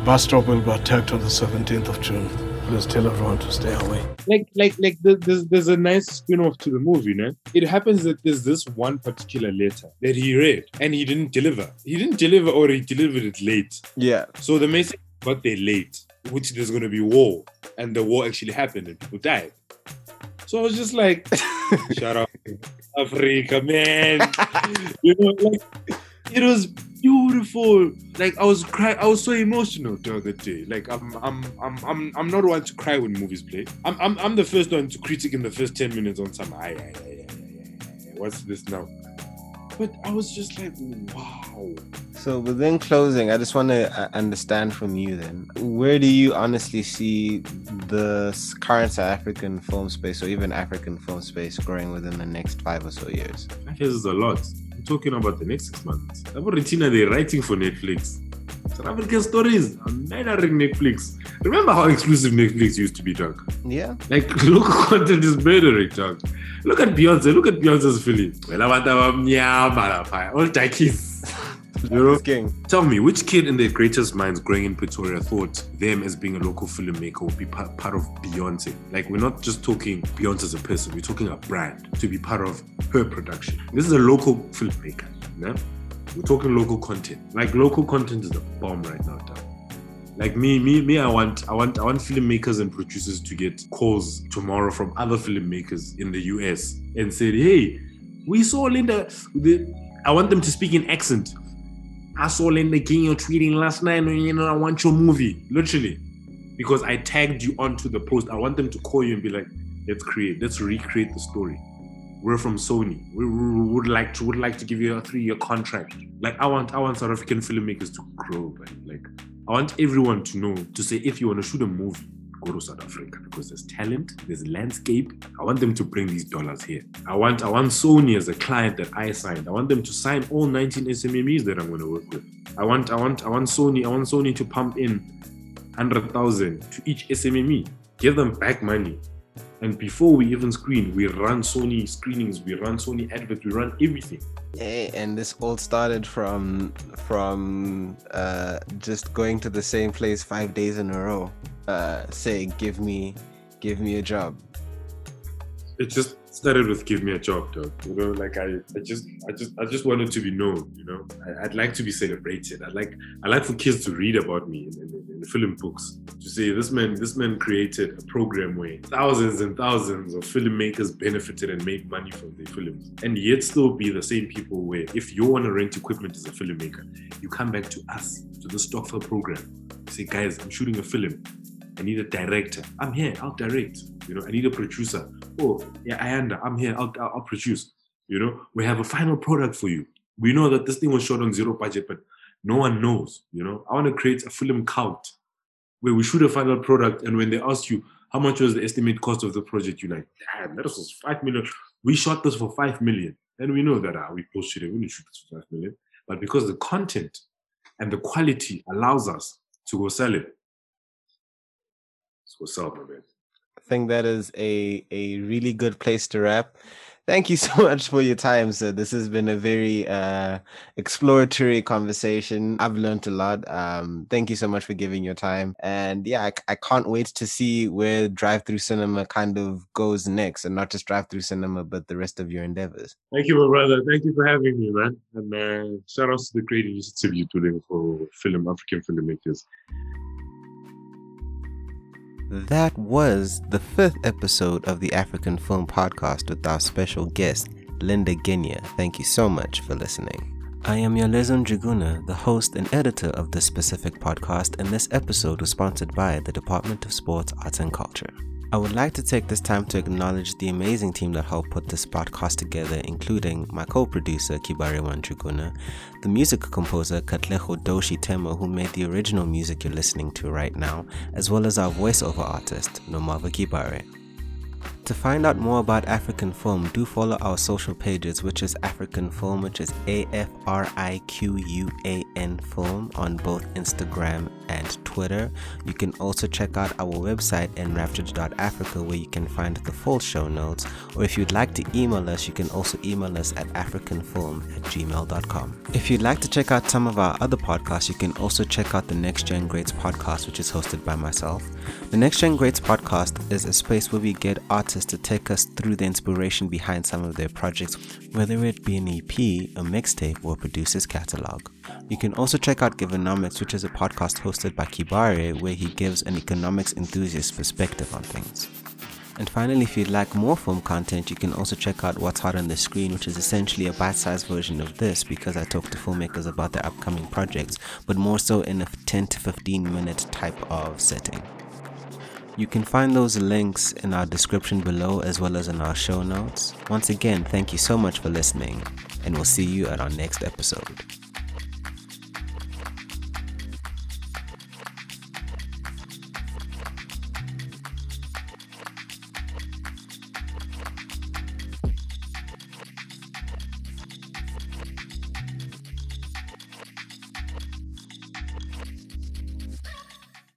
bus stop will be attacked on the 17th of June. Please tell everyone to stay away. Like like like there's there's a nice spin-off to the movie, no? It happens that there's this one particular letter that he read and he didn't deliver. He didn't deliver or he delivered it late. Yeah. So the message got there late, which there's gonna be war, and the war actually happened and people died. So I was just like, [LAUGHS] shut up, Africa, man. [LAUGHS] you know, like it was beautiful. Like I was crying, I was so emotional the other day. Like I'm I'm I'm I'm I'm not one to cry when movies play. I'm I'm, I'm the first one to critique in the first 10 minutes on some aye, aye, aye, aye, aye, aye, what's this now? But I was just like, wow. So within closing, I just want to uh, understand from you then, where do you honestly see the current South African film space or even African film space growing within the next five or so years? Five years is a lot. Talking about the next six months. About Retina, they're writing for Netflix. South African stories are murdering Netflix. Remember how exclusive Netflix used to be, dog? Yeah. Like [LAUGHS] local content is murdering, dog. Look at Beyonce. Look at Beyonce's film. Well, I want to have mnyama lapha. All darkies. You know? King. Tell me, which kid in their greatest minds growing in Pretoria thought them as being a local filmmaker would be part, part of Beyonce? Like, we're not just talking Beyonce as a person, we're talking a brand to be part of her production. This is a local filmmaker, yeah? We're talking local content. Like, local content is the bomb right now, dog. Like me, me, me. I want, I want, I want filmmakers and producers to get calls tomorrow from other filmmakers in the US and said, "Hey, we saw Linda." The, I want them to speak in accent. I saw Linda King you're tweeting last night, and you know, I want your movie, literally, because I tagged you onto the post. I want them to call you and be like, let's create, let's recreate the story. We're from Sony. We, we would like to would like to give you a three year contract. Like I want I want South African filmmakers to grow, man. Like I want everyone to know to say if you want to shoot a movie, South Africa because there's talent, there's landscape. I want them to bring these dollars here. I want I want Sony as a client that I signed. I want them to sign all 19 SMMEs that I'm going to work with. I want I want I want Sony I want Sony to pump in 100,000 to each SMME. Give them back money. And before we even screen, we run Sony screenings, we run Sony adverts, we run everything. Hey, and this all started from from uh, just going to the same place five days in a row, uh, "Give me, give me a job." It just started with give me a job, dog. You know, like I, I just, I just, I just wanted to be known. You know, I, I'd like to be celebrated. I like, I like for kids to read about me in, in, in film books. To say this man, this man created a program where thousands and thousands of filmmakers benefited and made money from their films, and yet still be the same people where if you want to rent equipment as a filmmaker, you come back to us to the Stockful program. Say, guys, I'm shooting a film. I need a director. I'm here. I'll direct. You know, I need a producer. Oh, yeah, Ayanda, I'm here. I'll, I'll, I'll produce. You know, we have a final product for you. We know that this thing was shot on zero budget, but no one knows. You know, I want to create a film cult where we shoot a final product, and when they ask you how much was the estimate cost of the project, you're like, damn, that was five million. We shot this for five million, and we know that uh, we posted it. We didn't shoot this for five million, but because the content and the quality allows us to go sell it. What's up, man? I think that is a a really good place to wrap. Thank you [LAUGHS] so much for your time, sir. This has been a very uh, exploratory conversation. I've learned a lot. Um, thank you so much for giving your time. And yeah, I, I can't wait to see where Drive Through Cinema kind of goes next, and not just Drive Through Cinema, but the rest of your endeavors. Thank you, my brother. Thank you for having me, man. And uh, shout out to the great initiative you're doing for film African filmmakers. That was the fifth episode of the Afriquan Film Podcast with our special guest, Linda Genya. Thank you so much for listening. I am Yalezon Juguna, the host and editor of this specific podcast, and this episode was sponsored by the Department of Sports, Arts and Culture. I would like to take this time to acknowledge the amazing team that helped put this podcast together, including my co producer Kibare Wanjuguna, the music composer Katleho Doshi Temo, who made the original music you're listening to right now, as well as our voiceover artist, Nomava Kibare. To find out more about Afriquan Film, do follow our social pages, which is Afriquan Film, which is A F R I Q U A N Film on both Instagram and Twitter. You can also check out our website, enraptured.africa, where you can find the full show notes. Or if you'd like to email us, you can also email us at afriquanfilm at gmail.com. If you'd like to check out some of our other podcasts, you can also check out the Next Gen Greats podcast, which is hosted by myself. The Next Gen Greats podcast is a space where we get to take us through the inspiration behind some of their projects, whether it be an EP, a mixtape, or a producer's catalog. You can also check out Givenomics, which is a podcast hosted by Kibare, where he gives an economics enthusiast perspective on things. And finally, if you'd like more film content, you can also check out What's Hot on the Screen, which is essentially a bite sized version of this because I talk to filmmakers about their upcoming projects, but more so in a 10 to 15 minute type of setting. You can find those links in our description below as well as in our show notes. Once again, thank you so much for listening, and we'll see you at our next episode.